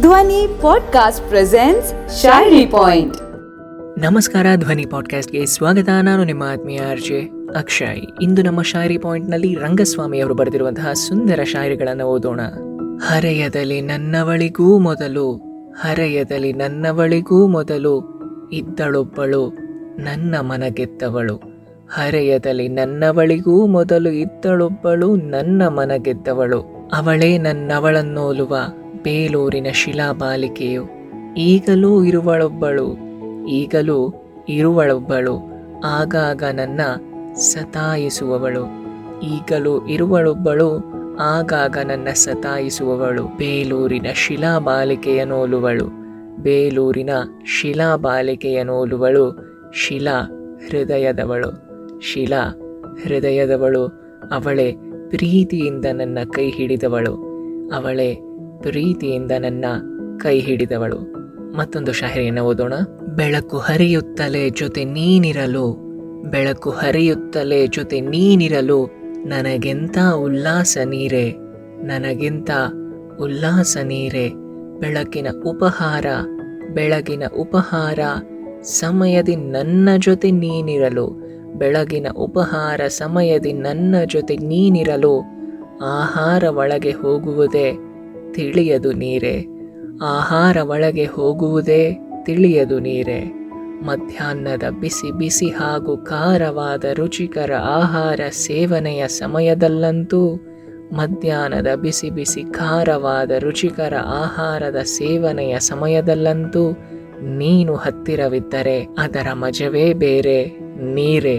ಧ್ವನಿ podcast presence ಶಾಯರಿ point. ನಮಸ್ಕಾರ, ಧ್ವನಿ ಪಾಡ್ಕಾಸ್ಟ್ಗೆ ಸ್ವಾಗತ. ನಾನು ನಿಮ್ಮ ಆತ್ಮೀಯ ಅರ್ಜೆ ಅಕ್ಷಯ್. ಇಂದು ನಮ್ಮ ಶಾಯರಿ ಪಾಯಿಂಟ್ನಲ್ಲಿ ರಂಗಸ್ವಾಮಿ ಅವರು ಬರೆದಿರುವಂತಹ ಸುಂದರ ಶಾಯರಿಗಳನ್ನು ಓದೋಣ. ಹರೆಯದಲ್ಲಿ ನನ್ನವಳಿಗೂ ಮೊದಲು, ಹರೆಯದಲ್ಲಿ ನನ್ನವಳಿಗೂ ಮೊದಲು ಇದ್ದಳೊಬ್ಬಳು, ನನ್ನ ಮನಗೆದ್ದವಳು. ಹರೆಯದಲ್ಲಿ ನನ್ನವಳಿಗೂ ಮೊದಲು ಇದ್ದಳೊಬ್ಬಳು, ನನ್ನ ಮನಗೆದ್ದವಳು. ಅವಳೇ ನನ್ನವಳನ್ನೋಲುವ ಬೇಲೂರಿನ ಶಿಲಾಬಾಲಿಕೆಯು ಈಗಲೂ ಇರುವಳೊಬ್ಬಳು ಈಗಲೂ ಇರುವಳೊಬ್ಬಳು, ಆಗಾಗ ನನ್ನ ಸತಾಯಿಸುವವಳು. ಈಗಲೂ ಇರುವಳೊಬ್ಬಳು, ಆಗಾಗ ನನ್ನ ಸತಾಯಿಸುವವಳು. ಬೇಲೂರಿನ ಶಿಲಾಬಾಲಿಕೆಯ ನೋಲುವಳು, ಬೇಲೂರಿನ ಶಿಲಾಬಾಲಿಕೆಯ ನೋಲುವಳು ಶಿಲಾ ಹೃದಯದವಳು. ಶಿಲಾ ಹೃದಯದವಳು, ಅವಳೇ ಪ್ರೀತಿಯಿಂದ ನನ್ನ ಕೈ ಹಿಡಿದವಳು. ಅವಳೇ ಪ್ರೀತಿಯಿಂದ ನನ್ನ ಕೈ ಹಿಡಿದವಳು. ಮತ್ತೊಂದು ಶಾಯರಿಯನ್ನು ಓದೋಣ. ಬೆಳಕು ಹರಿಯುತ್ತಲೇ ಜೊತೆ ನೀನಿರಲು, ಬೆಳಕು ಹರಿಯುತ್ತಲೇ ಜೊತೆ ನೀನಿರಲು ನನಗೆಂತ ಉಲ್ಲಾಸ ನೀರೆ, ನನಗೆಂತ ಉಲ್ಲಾಸ ನೀರೆ. ಬೆಳಕಿನ ಉಪಹಾರ, ಬೆಳಗಿನ ಉಪಹಾರ, ಸಮಯದಿ ನನ್ನ ಜೊತೆ ನೀನಿರಲು, ಬೆಳಗಿನ ಉಪಹಾರ, ಸಮಯದಿ ನನ್ನ ಜೊತೆ ನೀನಿರಲು, ಆಹಾರ ಒಳಗೆ ಹೋಗುವುದೇ ತಿಳಿಯದು ನೀರೆ. ಆಹಾರ ಒಳಗೆ ಹೋಗುವುದೇ ತಿಳಿಯದು ನೀರೆ. ಮಧ್ಯಾಹ್ನದ ಬಿಸಿ ಬಿಸಿ ಹಾಗೂ ಖಾರವಾದ ರುಚಿಕರ ಆಹಾರ ಸೇವನೆಯ ಸಮಯದಲ್ಲಂತೂ, ಮಧ್ಯಾಹ್ನದ ಬಿಸಿ ಬಿಸಿ ಖಾರವಾದ ರುಚಿಕರ ಆಹಾರದ ಸೇವನೆಯ ಸಮಯದಲ್ಲಂತೂ ನೀನು ಹತ್ತಿರವಿದ್ದರೆ ಅದರ ಮಜವೇ ಬೇರೆ. ನೀರೆ,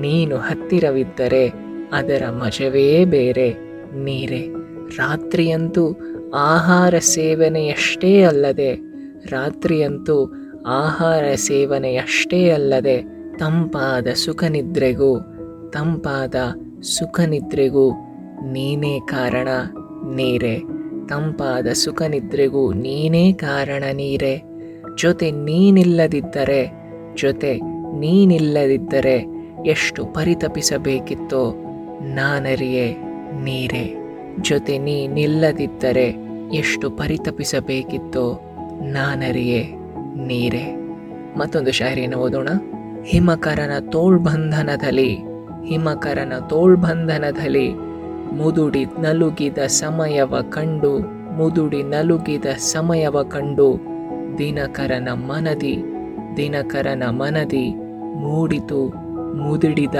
ನೀನು ಹತ್ತಿರವಿದ್ದರೆ ಅದರ ಮಜವೇ ಬೇರೆ. ನೀರೆ, ರಾತ್ರಿಯಂತೂ ಆಹಾರ ಸೇವನೆಯಷ್ಟೇ ಅಲ್ಲದೆ, ರಾತ್ರಿಯಂತೂ ಆಹಾರ ಸೇವನೆಯಷ್ಟೇ ಅಲ್ಲದೆ ತಂಪಾದ ಸುಖನಿದ್ರೆಗೂ ತಂಪಾದ ಸುಖನಿದ್ರೆಗೂ ನೀನೇ ಕಾರಣ ನೀರೆ. ತಂಪಾದ ಸುಖನಿದ್ರೆಗೂ ನೀನೇ ಕಾರಣ ನೀರೆ. ಜೊತೆ ನೀನಿಲ್ಲದಿದ್ದರೆ ಜೊತೆ ನೀನಿಲ್ಲದಿದ್ದರೆ ಎಷ್ಟು ಪರಿತಪಿಸಬೇಕಿತ್ತೋ ನಾನರಿಯೇ ನೀರೆ. ಜೊತೆ ನೀನಿಲ್ಲದಿದ್ದರೆ ಎಷ್ಟು ಪರಿತಪಿಸಬೇಕಿತ್ತೋ ನಾನರಿಯೇ ನೀರೇ. ಮತ್ತೊಂದು ಶಾಯರಿಯನ್ನು ಓದೋಣ. ಹಿಮಕರನ ತೋಳ್ಬಂಧನದಲ್ಲಿ ಹಿಮಕರನ ತೋಳ್ಬಂಧನದಲ್ಲಿ ಮುದುಡಿ ನಲುಗಿದ ಸಮಯವ ಕಂಡು, ಮುದುಡಿ ನಲುಗಿದ ಸಮಯವ ಕಂಡು ದಿನಕರನ ಮನದಿ ದಿನಕರನ ಮನದಿ ಮೂಡಿತು, ಮುದುಡಿದ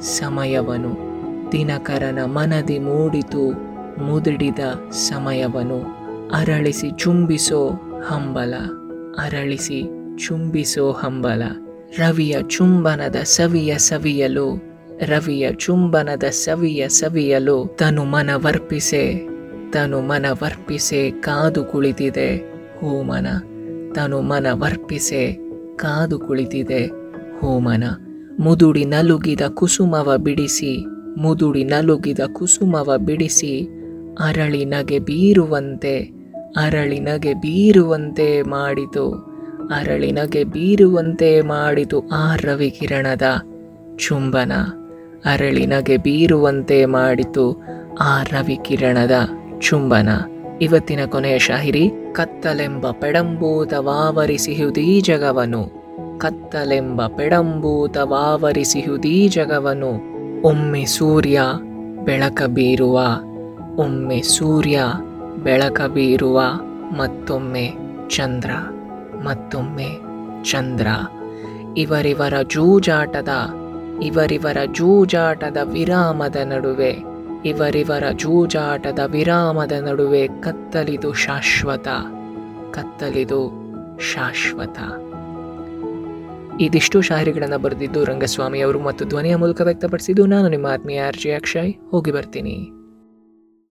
ಸಮಯವನು. ದಿನಕರನ ಮನದಿ ಮೂಡಿತು ಮುದುಡಿದ ಸಮಯವನು ಅರಳಿಸಿ ಚುಂಬಿಸೋ ಹಂಬಲ, ಅರಳಿಸಿ ಚುಂಬಿಸೋ ಹಂಬಲ. ರವಿಯ ಚುಂಬನದ ಸವಿಯ ಸವಿಯಲು, ರವಿಯ ಚುಂಬನದ ಸವಿಯ ಸವಿಯಲು ತನು ಮನವರ್ಪಿಸೆ ತನು ಮನವರ್ಪಿಸೆ ಕಾದು ಕುಳಿತಿದೆ. ಹೋಮನ, ತನು ಮನವರ್ಪಿಸೆ ಕಾದು ಕುಳಿತಿದೆ. ಹೋಮನ, ಮುದುಡಿ ನಲುಗಿದ ಕುಸುಮವ ಬಿಡಿಸಿ, ಮುದುಡಿ ನಲುಗಿದ ಕುಸುಮವ ಬಿಡಿಸಿ ಅರಳಿ ನಗೆ ಬೀರುವಂತೆ, ಅರಳಿನಗೆ ಬೀರುವಂತೆ ಮಾಡಿತು, ಅರಳಿನಗೆ ಬೀರುವಂತೆ ಮಾಡಿತು ಆ ರವಿಕಿರಣದ ಚುಂಬನ. ಅರಳಿನಗೆ ಬೀರುವಂತೆ ಮಾಡಿತು ಆ ರವಿಕಿರಣದ ಚುಂಬನ. ಇವತ್ತಿನ ಕೊನೆಯ ಶಾಹಿರಿ, ಕತ್ತಲೆಂಬ ಪೆಡಂಬೂತವಾವರಿಸಿಹುದೀ ಜಗವನು. ಕತ್ತಲೆಂಬ ಪೆಡಂಬೂತವಾವರಿಸಿಹುದೀ ಜಗವನು. ಒಮ್ಮೆ ಸೂರ್ಯ ಬೆಳಕ ಬೀರುವ ಒಮ್ಮೆ ಸೂರ್ಯ, ಬೆಳಕ ಬೀರುವ ಮತ್ತೊಮ್ಮೆ ಚಂದ್ರ ಮತ್ತೊಮ್ಮೆ ಚಂದ್ರ. ಇವರಿವರ ಜೂಜಾಟದ ಇವರಿವರ ಜೂಜಾಟದ ವಿರಾಮದ ನಡುವೆ, ಇವರಿವರ ಜೂಜಾಟದ ವಿರಾಮದ ನಡುವೆ ಕತ್ತಲಿದು ಶಾಶ್ವತ ಕತ್ತಲಿದು ಶಾಶ್ವತ. ಇದಿಷ್ಟು ಶಾಯರಿಗಳನ್ನು ಬರೆದಿದ್ದು ರಂಗಸ್ವಾಮಿ ಅವರು ಮತ್ತು ಧ್ವನಿಯ ಮೂಲಕ ವ್ಯಕ್ತಪಡಿಸಿದ್ದು ನಾನು, ನಿಮ್ಮ ಆತ್ಮೀಯ ಅರ್ಜಿ ಅಕ್ಷಯ್. ಹೋಗಿ ಬರ್ತೀನಿ.